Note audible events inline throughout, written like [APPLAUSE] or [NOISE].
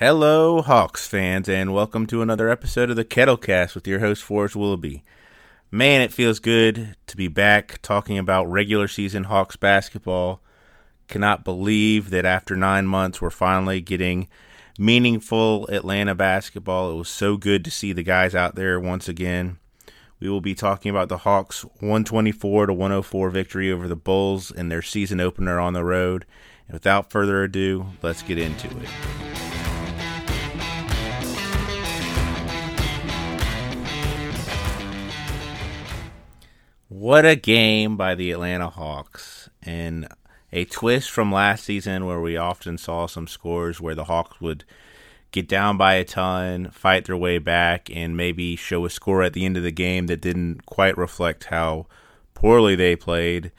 Hello, Hawks fans, and welcome to another episode of the Kettlecast with your host, Forrest Willoughby. Man, it feels good to be back talking about regular season Hawks basketball. Cannot believe that after nine months, we're finally getting meaningful Atlanta basketball. It was so good to see the guys out there once again. We will be talking about the Hawks' 124 to 104 victory over the Bulls in their season opener on the road. And without further ado, let's get into it. What a game by the Atlanta Hawks. And a twist from last season where we often saw some scores where the Hawks would get down by a ton, fight their way back, and maybe show a score at the end of the game that didn't quite reflect how poorly they played.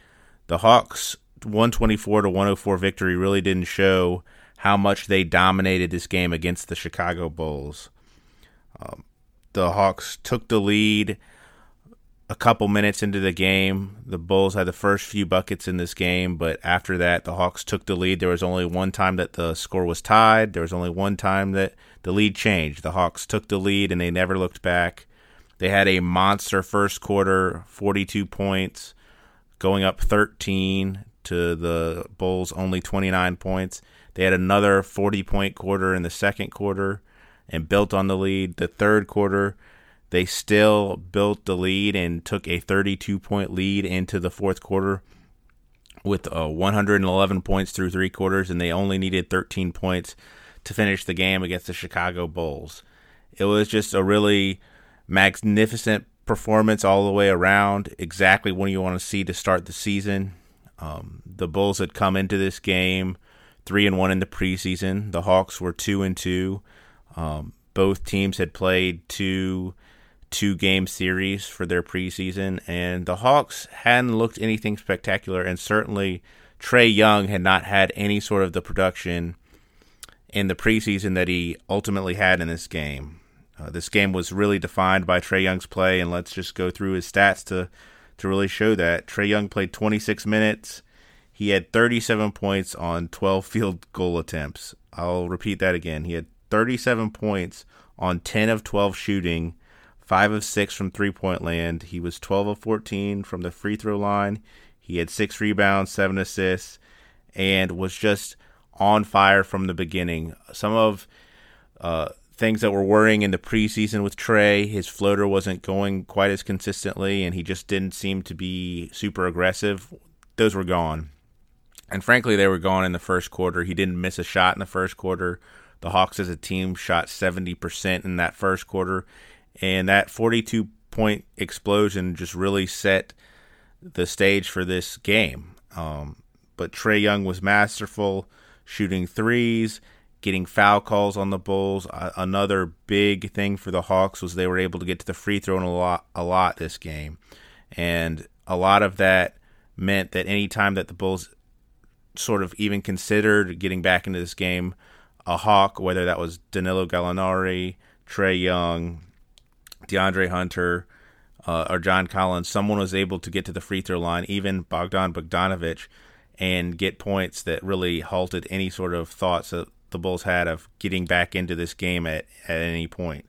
The Hawks 124 to 104 victory really didn't show how much they dominated this game against the Chicago Bulls. Um, the Hawks took the lead a couple minutes into the game, the Bulls had the first few buckets in this game, but after that, the Hawks took the lead. There was only one time that the score was tied. There was only one time that the lead changed. The Hawks took the lead and they never looked back. They had a monster first quarter, 42 points, going up 13 to the Bulls only 29 points. They had another 40 point quarter in the second quarter and built on the lead. The third quarter, they still built the lead and took a 32 point lead into the fourth quarter with uh, 111 points through three quarters, and they only needed 13 points to finish the game against the Chicago Bulls. It was just a really magnificent performance all the way around, exactly what you want to see to start the season. Um, the Bulls had come into this game three and one in the preseason. The Hawks were two and two. Um, both teams had played two two game series for their preseason, and the Hawks hadn't looked anything spectacular, and certainly Trae Young had not had any sort of the production in the preseason that he ultimately had in this game. Uh, this game was really defined by Trae Young's play, and let's just go through his stats to to really show that. Trae Young played 26 minutes. He had 37 points on 12 [LAUGHS] field goal attempts. I'll repeat that again. He had 37 points on 10 of 12 shooting five of six from three point land. He was 12 of 14 from the free throw line. He had six rebounds, seven assists, and was just on fire from the beginning. Some of uh, things that were worrying in the preseason with Trae, his floater wasn't going quite as consistently, and he just didn't seem to be super aggressive. Those were gone. And frankly, they were gone in the first quarter. He didn't miss a shot in the first quarter. The Hawks as a team shot 70% in that first quarter and that 42 point explosion just really set the stage for this game. Um, but Trae Young was masterful, shooting threes, getting foul calls on the Bulls. Uh, another big thing for the Hawks was they were able to get to the free throw a lot, a lot this game, and a lot of that meant that any time that the Bulls sort of even considered getting back into this game, a Hawk, whether that was Danilo Gallinari, Trae Young, DeAndre Hunter, uh, or John Collins, someone was able to get to the free throw line, even Bogdan Bogdanovic, and get points that really halted any sort of thoughts that the Bulls had of getting back into this game at, at any point.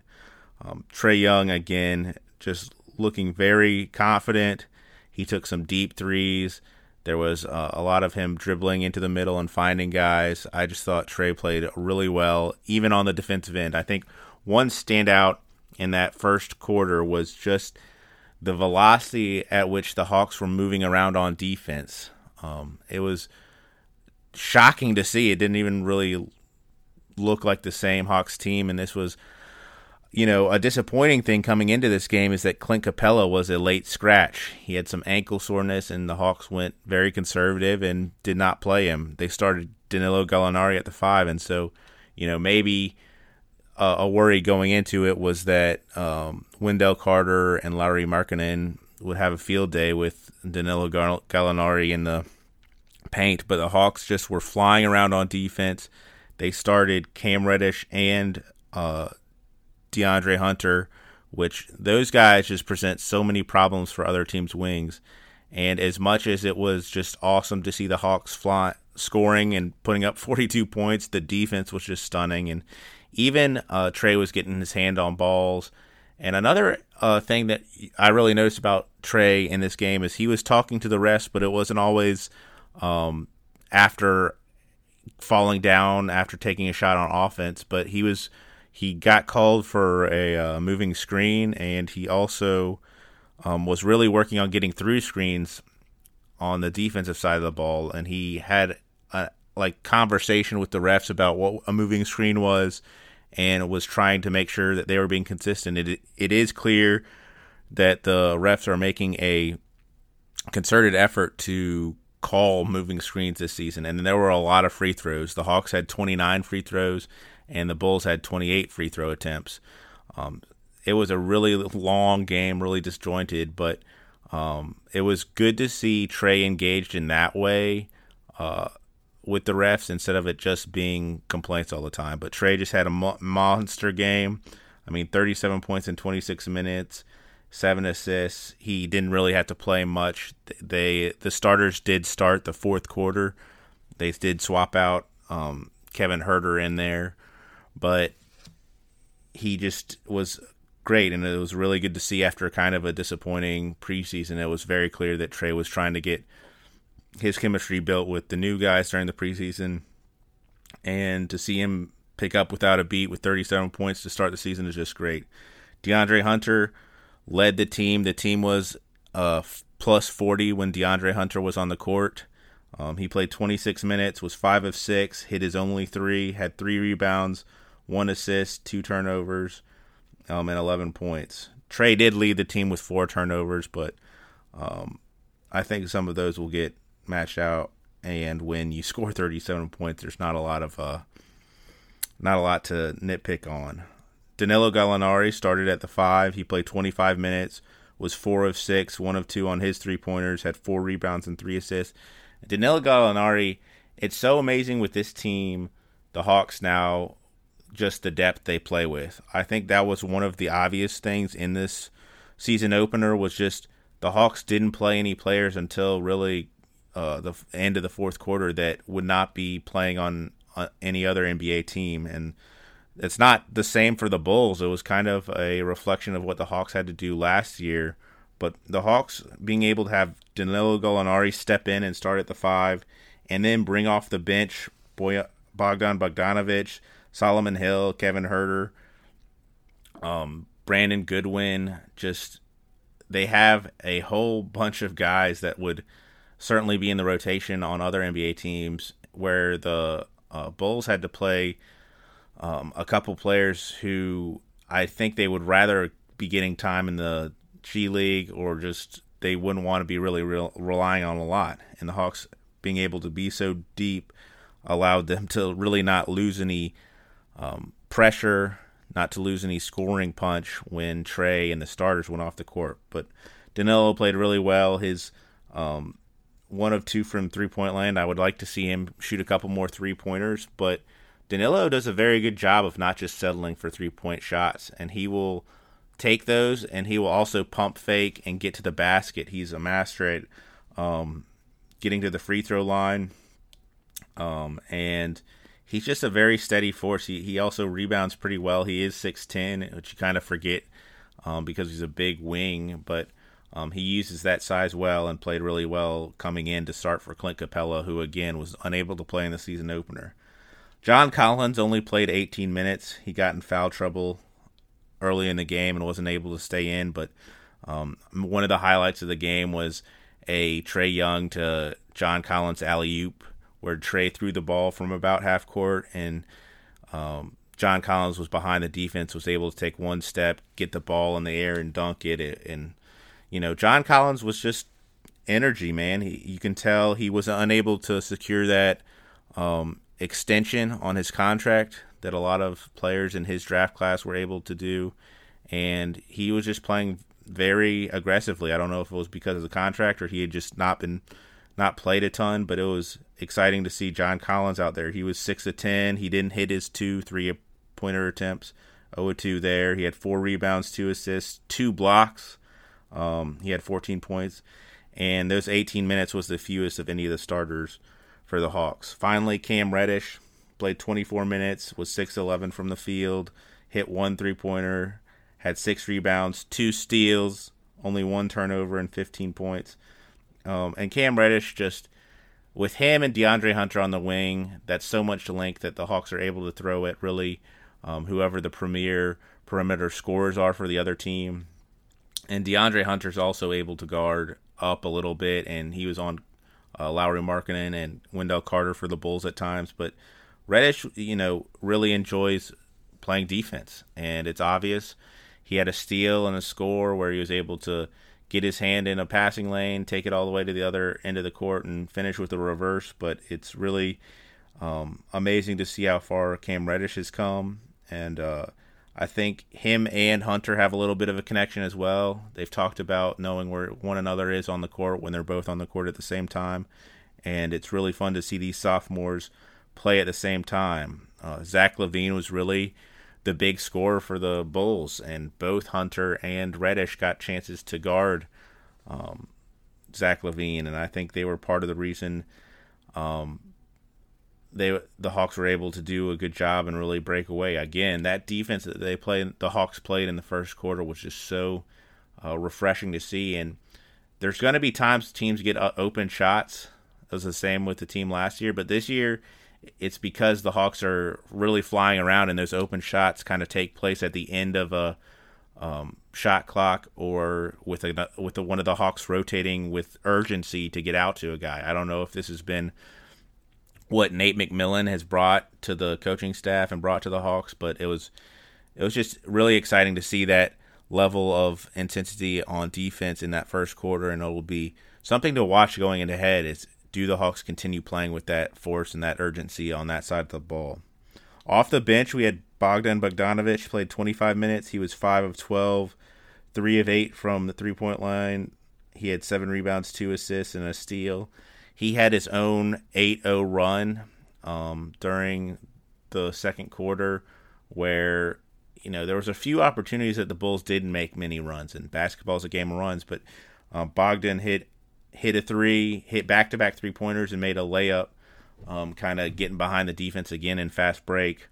Um, Trae Young, again, just looking very confident. He took some deep threes. There was uh, a lot of him dribbling into the middle and finding guys. I just thought Trae played really well, even on the defensive end. I think one standout in that first quarter was just the velocity at which the Hawks were moving around on defense. Um, it was shocking to see. It didn't even really look like the same Hawks team, and this was, you know, a disappointing thing coming into this game is that Clint Capela was a late scratch. He had some ankle soreness, and the Hawks went very conservative and did not play him. They started Danilo Gallinari at the five, and so, you know, maybe – uh, a worry going into it was that um, Wendell Carter and Lauri Markkanen would have a field day with Danilo Gallinari in the paint, but the Hawks just were flying around on defense. They started Cam Reddish and uh, DeAndre Hunter, which those guys just present so many problems for other teams' wings. And as much as it was just awesome to see the Hawks fly, scoring and putting up [LAUGHS] 42 points. The defense was just stunning, and even uh, Trae was getting his hand on balls. And another uh, thing that I really noticed about Trae in this game is he was talking to the rest, but it wasn't always um, after falling down after taking a shot on offense. But he was he got called for a uh, moving screen, and he also um, was really working on getting through screens on the defensive side of the ball, and he had like conversation with the refs about what a moving screen was and was trying to make sure that they were being consistent. It it is clear that the refs are making a concerted effort to call moving screens this season, and there were a lot of free throws. The Hawks had 29 free throws, and the Bulls had 28 free throw attempts. Um, it was a really long game, really disjointed, but um, it was good to see Trae engaged in that way. Uh, with the refs instead of it just being complaints all the time. But Trae just had a mo- monster game. I mean, 37 points in 26 minutes, seven assists. He didn't really have to play much. They the starters did start the fourth quarter. They did swap out um, Kevin Huerter in there, but he just was great, and it was really good to see after kind of a disappointing preseason. It was very clear that Trae was trying to get his chemistry built with the new guys during the preseason, and to see him pick up without a beat with 37 points to start the season is just great. DeAndre Hunter led the team. The team was uh, plus 40 when DeAndre Hunter was on the court. Um, he played 26 minutes, was five of six, hit his only three, had three rebounds, one assist, two turnovers, um, and 11 points. Trae did lead the team with four turnovers, but um, I think some of those will get matched out, and when you [LAUGHS] score 37 points, there's not a lot of uh, not a lot to nitpick on. Danilo Gallinari started at the five. He played 25 minutes, was four of six, one of two on his three pointers, had four rebounds and three assists. Danilo Gallinari, it's so amazing with this team, the Hawks now, just the depth they play with. I think that was one of the obvious things in this season opener was just the Hawks didn't play any players until really uh, the end of the fourth quarter that would not be playing on uh, any other NBA team, and it's not the same for the Bulls. It was kind of a reflection of what the Hawks had to do last year. But the Hawks being able to have Danilo Gallinari step in and start at the five, and then bring off the bench Boy, Bogdan Bogdanovic, Solomon Hill, Kevin Huerter, um, Brandon Goodwin, just they have a whole bunch of guys that would – certainly be in the rotation on other NBA teams where the uh, Bulls had to play um, a couple players who I think they would rather be getting time in the G League or just they wouldn't want to be really real, relying on a lot. And the Hawks being able to be so deep allowed them to really not lose any um, pressure, not to lose any scoring punch when Trae and the starters went off the court. But Danilo played really well. His um, one of two from three point land. I would like to see him shoot a couple more three pointers, but Danilo does a very good job of not just settling for three point shots, and he will take those and he will also pump fake and get to the basket. He's a master at um, getting to the free throw line, um, and he's just a very steady force. He, he also rebounds pretty well. He is 6'10, which you kind of forget um, because he's a big wing, but um, he uses that size well and played really well coming in to start for Clint Capela, who again was unable to play in the season opener. John Collins only played 18 minutes. He got in foul trouble early in the game and wasn't able to stay in. But um, one of the highlights of the game was a Trae Young to John Collins alley oop, where Trae threw the ball from about half court and um, John Collins was behind the defense, was able to take one step, get the ball in the air, and dunk it. And you know, John Collins was just energy, man. He, you can tell he was unable to secure that um, extension on his contract that a lot of players in his draft class were able to do, and he was just playing very aggressively. I don't know if it was because of the contract or he had just not been not played a ton, but it was exciting to see John Collins out there. He was six of ten. He didn't hit his two three pointer attempts. 0 2 there. He had four rebounds, two assists, two blocks. Um, he had 14 points, and those 18 minutes was the fewest of any of the starters for the Hawks. Finally, Cam Reddish played 24 minutes, was 6 11 from the field, hit one three pointer, had six rebounds, two steals, only one turnover, and 15 points. Um, and Cam Reddish just with him and DeAndre Hunter on the wing, that's so much length that the Hawks are able to throw at really um, whoever the premier perimeter scorers are for the other team. And DeAndre Hunter's also able to guard up a little bit, and he was on uh, Lauri Markkanen and Wendell Carter for the Bulls at times. But Reddish, you know, really enjoys playing defense, and it's obvious. He had a steal and a score where he was able to get his hand in a passing lane, take it all the way to the other end of the court, and finish with a reverse. But it's really um, amazing to see how far Cam Reddish has come, and uh, I think him and Hunter have a little bit of a connection as well. They've talked about knowing where one another is on the court when they're both on the court at the same time, and it's really fun to see these sophomores play at the same time. Uh, Zach LaVine was really the big scorer for the Bulls, and both Hunter and Reddish got chances to guard um, Zach LaVine. and I think they were part of the reason um, they the Hawks were able to do a good job and really break away. Again, that defense that they played, the Hawks played in the first quarter was just so uh, refreshing to see. And there's going to be times teams get uh, open shots. It was the same with the team last year, but this year it's because the Hawks are really flying around and those open shots kind of take place at the end of a um, shot clock or with a with a, one of the Hawks rotating with urgency to get out to a guy. I don't know if this has been what Nate McMillan has brought to the coaching staff and brought to the Hawks, but it was it was just really exciting to see that level of intensity on defense in that first quarter, and it will be something to watch going into head. Is do the Hawks continue playing with that force and that urgency on that side of the ball? Off the bench, we had Bogdan Bogdanovic played 25 minutes. He was 5 of 12, 3 of 8 from the three point line. He had 7 rebounds, 2 assists, and a steal. He had his own 8 0 run um, during the second quarter where, you know, there was a few opportunities that the Bulls didn't make many runs, and basketball's a game of runs, but um, Bogdan hit hit a three, hit back to back three pointers, and made a layup, um, kind of getting behind the defense again in fast break.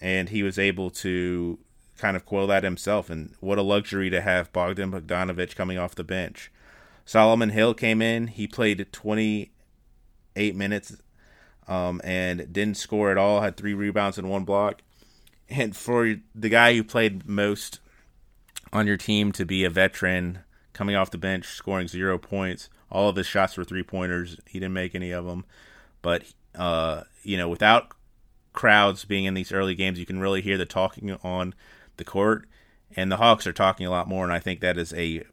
And he was able to kind of quell that himself. And what a luxury to have Bogdan Bogdanovic coming off the bench. Solomon Hill came in. He played 28 minutes um, and didn't score at all, had three rebounds and one block. And for the guy who played most on your team to be a veteran, coming off the bench, scoring zero points, all of his shots were three pointers. He didn't make any of them, but uh, you know, without crowds being in these early games, you can really hear the talking on the court, and the Hawks are talking a lot more. And I think that is a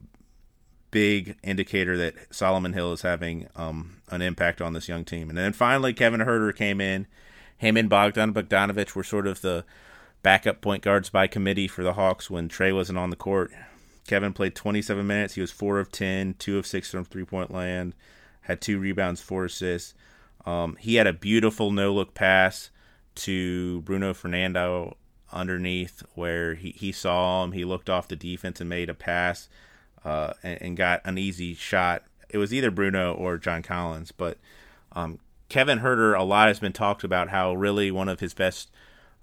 big indicator that Solomon Hill is having um, an impact on this young team. And then finally, Kevin Huerter came in. Him and Bogdan Bogdanovic were sort of the backup point guards by committee for the Hawks when Trae wasn't on the court. Kevin played 27 minutes. He was 4 of 10, 2 of 6 from three point land, had two rebounds, four assists. Um, he had a beautiful no look pass to Bruno Fernando underneath where he, he saw him. He looked off the defense and made a pass uh, and, and, got an easy shot. It was either Bruno or John Collins, but um, Kevin Huerter, a lot has been talked about how really one of his best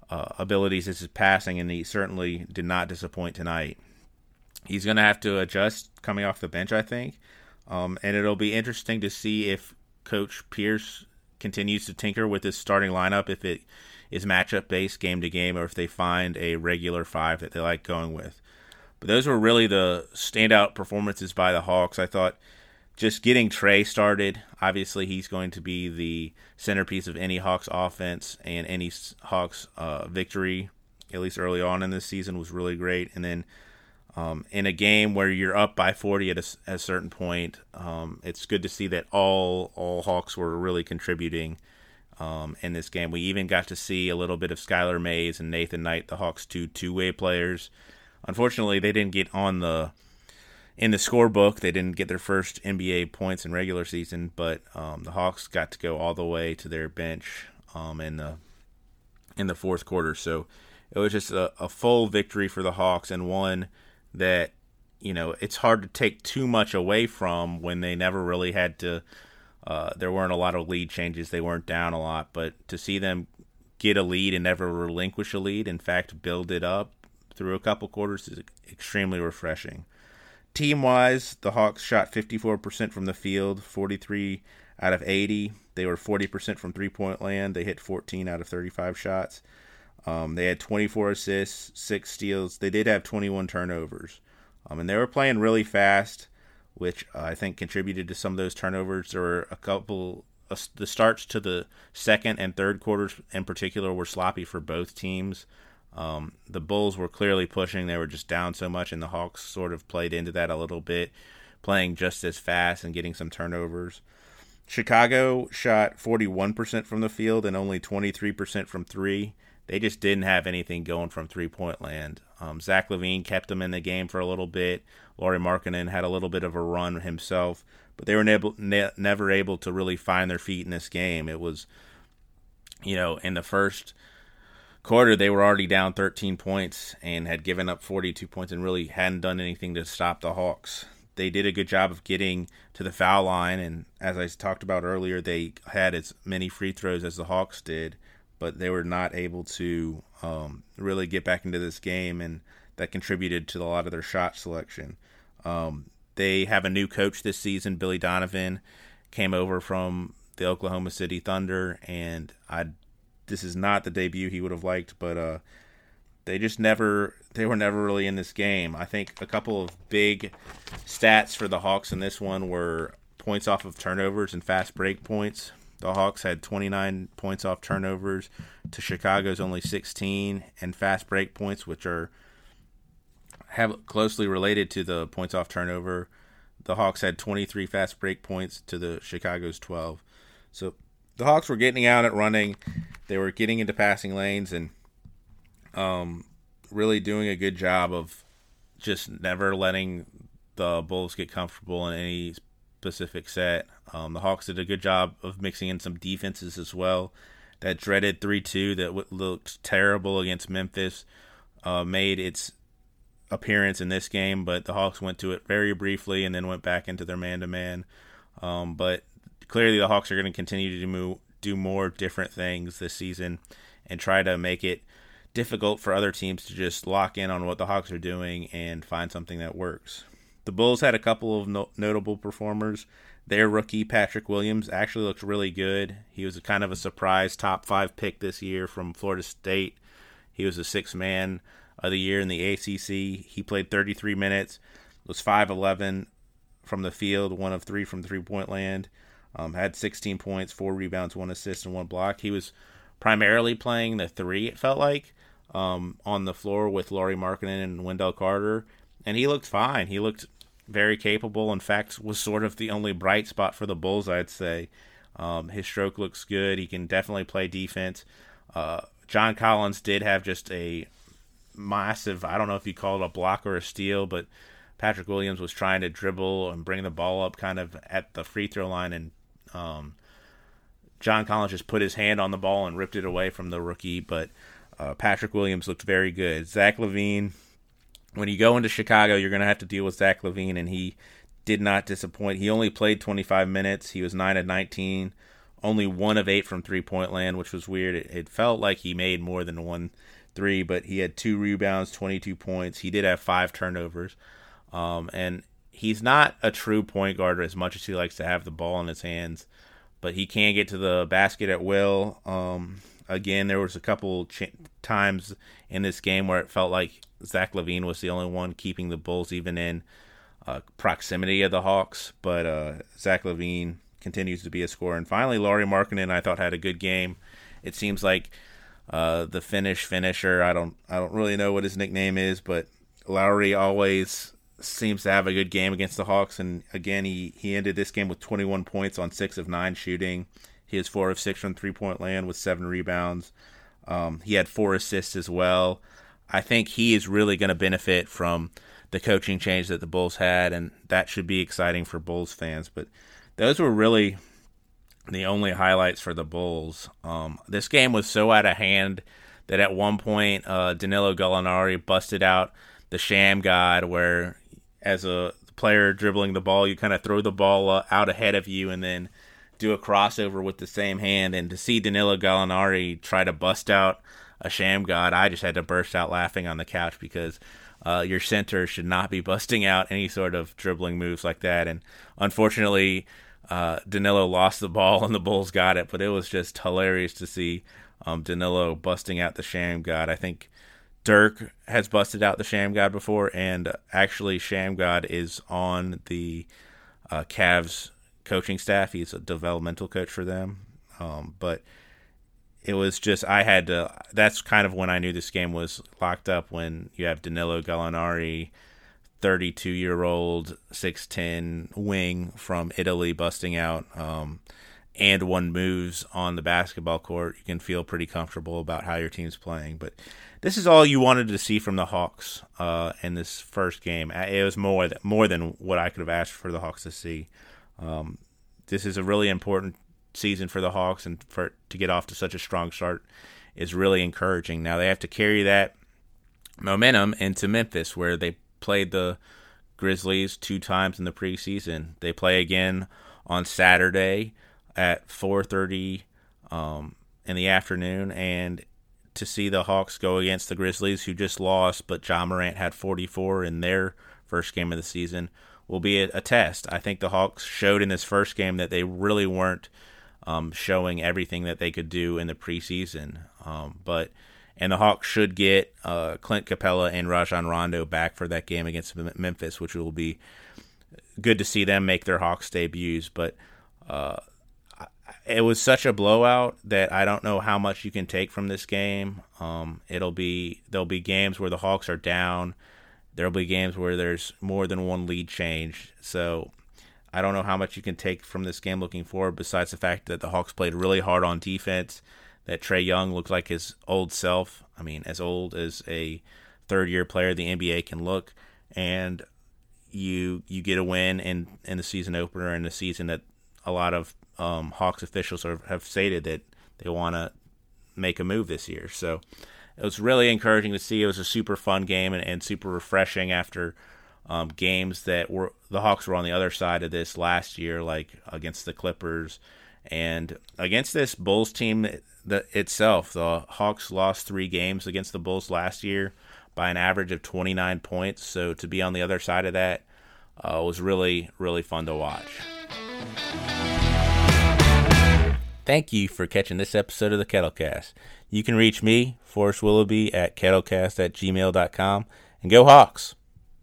uh, abilities is his passing, and he certainly did not disappoint tonight he's going to have to adjust coming off the bench, I think. Um, and it'll be interesting to see if Coach Pierce continues to tinker with his starting lineup, if it is matchup based game to game, or if they find a regular five that they like going with. But those were really the standout performances by the Hawks. I thought just getting Trae started, obviously he's going to be the centerpiece of any Hawks offense and any Hawks uh, victory, at least early on in this season, was really great. And then um, in a game where you're up by 40 at a, at a certain point, um, it's good to see that all all Hawks were really contributing um, in this game. We even got to see a little bit of Skylar Mays and Nathan Knight, the Hawks' two two way players. Unfortunately, they didn't get on the in the scorebook. They didn't get their first NBA points in regular season, but um, the Hawks got to go all the way to their bench um, in the in the fourth quarter. So it was just a, a full victory for the Hawks and one that you know it's hard to take too much away from when they never really had to Uh, there weren't a lot of lead changes. They weren't down a lot, but to see them get a lead and never relinquish a lead, in fact, build it up through a couple quarters is extremely refreshing. Team wise, the Hawks shot 54% from the field, 43 out of 80. They were 40% from three point land. They hit 14 out of 35 shots. Um, they had 24 assists, six steals. They did have 21 turnovers. Um, and they were playing really fast, which uh, I think contributed to some of those turnovers. There were a couple, uh, the starts to the second and third quarters in particular were sloppy for both teams. Um, the Bulls were clearly pushing. They were just down so much, and the Hawks sort of played into that a little bit, playing just as fast and getting some turnovers. Chicago shot 41% from the field and only 23% from three. They just didn't have anything going from three point land. Um, Zach LaVine kept them in the game for a little bit. Lauri Markkanen had a little bit of a run himself, but they were ne- never able to really find their feet in this game. It was, you know, in the first quarter, they were already down 13 points and had given up 42 points and really hadn't done anything to stop the Hawks they did a good job of getting to the foul line, and as I talked about earlier, they had as many free throws as the Hawks did, but they were not able to um, really get back into this game, and that contributed to a lot of their shot selection. Um, they have a new coach this season, Billy Donovan, came over from the Oklahoma City Thunder, and I this is not the debut he would have liked, but uh, they just never they were never really in this game. I think a couple of big stats for the Hawks in this one were points off of turnovers and fast break points. The Hawks had 29 points off turnovers to Chicago's only 16 and fast break points which are have closely related to the points off turnover. The Hawks had 23 fast break points to the Chicago's 12. So the Hawks were getting out and running. They were getting into passing lanes and um, really doing a good job of just never letting the Bulls get comfortable in any specific set. Um, the Hawks did a good job of mixing in some defenses as well. That dreaded 3 2 that looked terrible against Memphis uh, made its appearance in this game, but the Hawks went to it very briefly and then went back into their man to man. But clearly, the Hawks are going to continue to do, do more different things this season and try to make it difficult for other teams to just lock in on what the Hawks are doing and find something that works. The Bulls had a couple of no- notable performers. Their rookie Patrick Williams actually looked really good. He was a kind of a surprise top five pick this year from Florida State. He was a six man of the year in the ACC. He played 33 minutes, was 5'11 from the field, one of three from three point land. Um, had 16 points, four rebounds, one assist, and one block. He was primarily playing the three, it felt like um, on the floor with Lauri Markkanen and Wendell Carter, and he looked fine. He looked very capable. In fact, was sort of the only bright spot for the Bulls, I'd say. Um, his stroke looks good. He can definitely play defense. Uh, John Collins did have just a massive, I don't know if you call it a block or a steal, but Patrick Williams was trying to dribble and bring the ball up kind of at the free throw line, and um, John Collins just put his hand on the ball and ripped it away from the rookie. But uh, Patrick Williams looked very good. Zach LaVine, when you go into Chicago, you're going to have to deal with Zach LaVine, and he did not disappoint. He only played 25 minutes. He was 9 of 19, only 1 of 8 from three point land, which was weird. It, it felt like he made more than one three, but he had two rebounds, 22 points. He did have five turnovers. Um, and he's not a true point guard as much as he likes to have the ball in his hands, but he can get to the basket at will. Um, again, there was a couple ch- times in this game where it felt like Zach LaVine was the only one keeping the Bulls even in uh, proximity of the Hawks, but uh, Zach LaVine continues to be a scorer. And finally, Lauri Markkanen, I thought had a good game. It seems like uh, the finish finisher. I don't I don't really know what his nickname is, but Lauri always seems to have a good game against the Hawks. And again, he he ended this game with 21 points on six of nine shooting. He has four of six from three point land with seven rebounds. Um, he had four assists as well. I think he is really going to benefit from the coaching change that the Bulls had, and that should be exciting for Bulls fans. But those were really the only highlights for the Bulls. Um, this game was so out of hand that at one point uh, Danilo Gallinari busted out the Shammgod, where as a player dribbling the ball, you kind of throw the ball uh, out ahead of you and then do a crossover with the same hand, and to see Danilo Gallinari try to bust out a Shammgod, I just had to burst out laughing on the couch because uh, your center should not be [LAUGHS] busting out any sort of dribbling moves like that. And unfortunately, uh, Danilo lost the ball [LAUGHS] and the Bulls got it, but it was just hilarious to see um, Danilo busting out the Shammgod. I think Dirk has busted out the Shammgod before, and actually, Shammgod is on the uh, Cavs coaching staff. He's a developmental coach for them. Um, but it was just I had to. That's kind of when I knew this game was locked up. When you have Danilo Gallinari, thirty-two year old, six ten wing from Italy, busting out, um, and one moves on the basketball court, you can feel pretty comfortable about how your team's playing. But this is all you wanted to see from the Hawks uh, in this first game. It was more than, more than what I could have asked for the Hawks to see. Um, this is a really important season for the Hawks, and for to get off to such a strong start is really encouraging. Now they have to carry that momentum into Memphis, where they played the Grizzlies two times in the preseason. They play again on Saturday at 4:30 um, in the afternoon, and to see the Hawks go against the Grizzlies, who just lost, but Ja Morant had 44 in their first game of the season, will be a, a test. I think the Hawks showed in this first game that they really weren't um, showing everything that they could do in the preseason. Um, but and the Hawks should get uh, Clint Capela and Rajon Rondo back for that game against Memphis, which will be good to see them make their Hawks debuts. But uh, it was such a blowout that I don't know how much you can take from this game. Um, it'll be there'll be games where the Hawks are down. There'll be games where there's more than one lead change. So I don't know how much you can take from this game looking forward, besides the fact that the Hawks played really hard on defense. That Trae Young looked like his old self. I mean, as old as a third year player the NBA can look. And you you get a win in, in the season opener and the season that a lot of um, Hawks officials have, have stated that they want to make a move this year. So it was really encouraging to see. It was a super fun game and, and super refreshing after um, games that were the Hawks were on the other side of this last year, like against the Clippers and against this Bulls team that itself. The Hawks lost three games against the Bulls last year by an average of 29 points. So to be on the other side of that uh, was really, really fun to watch. Thank you for catching this episode of the Kettlecast. You can reach me, Forrest Willoughby, at kettlecast at gmail.com. And go Hawks!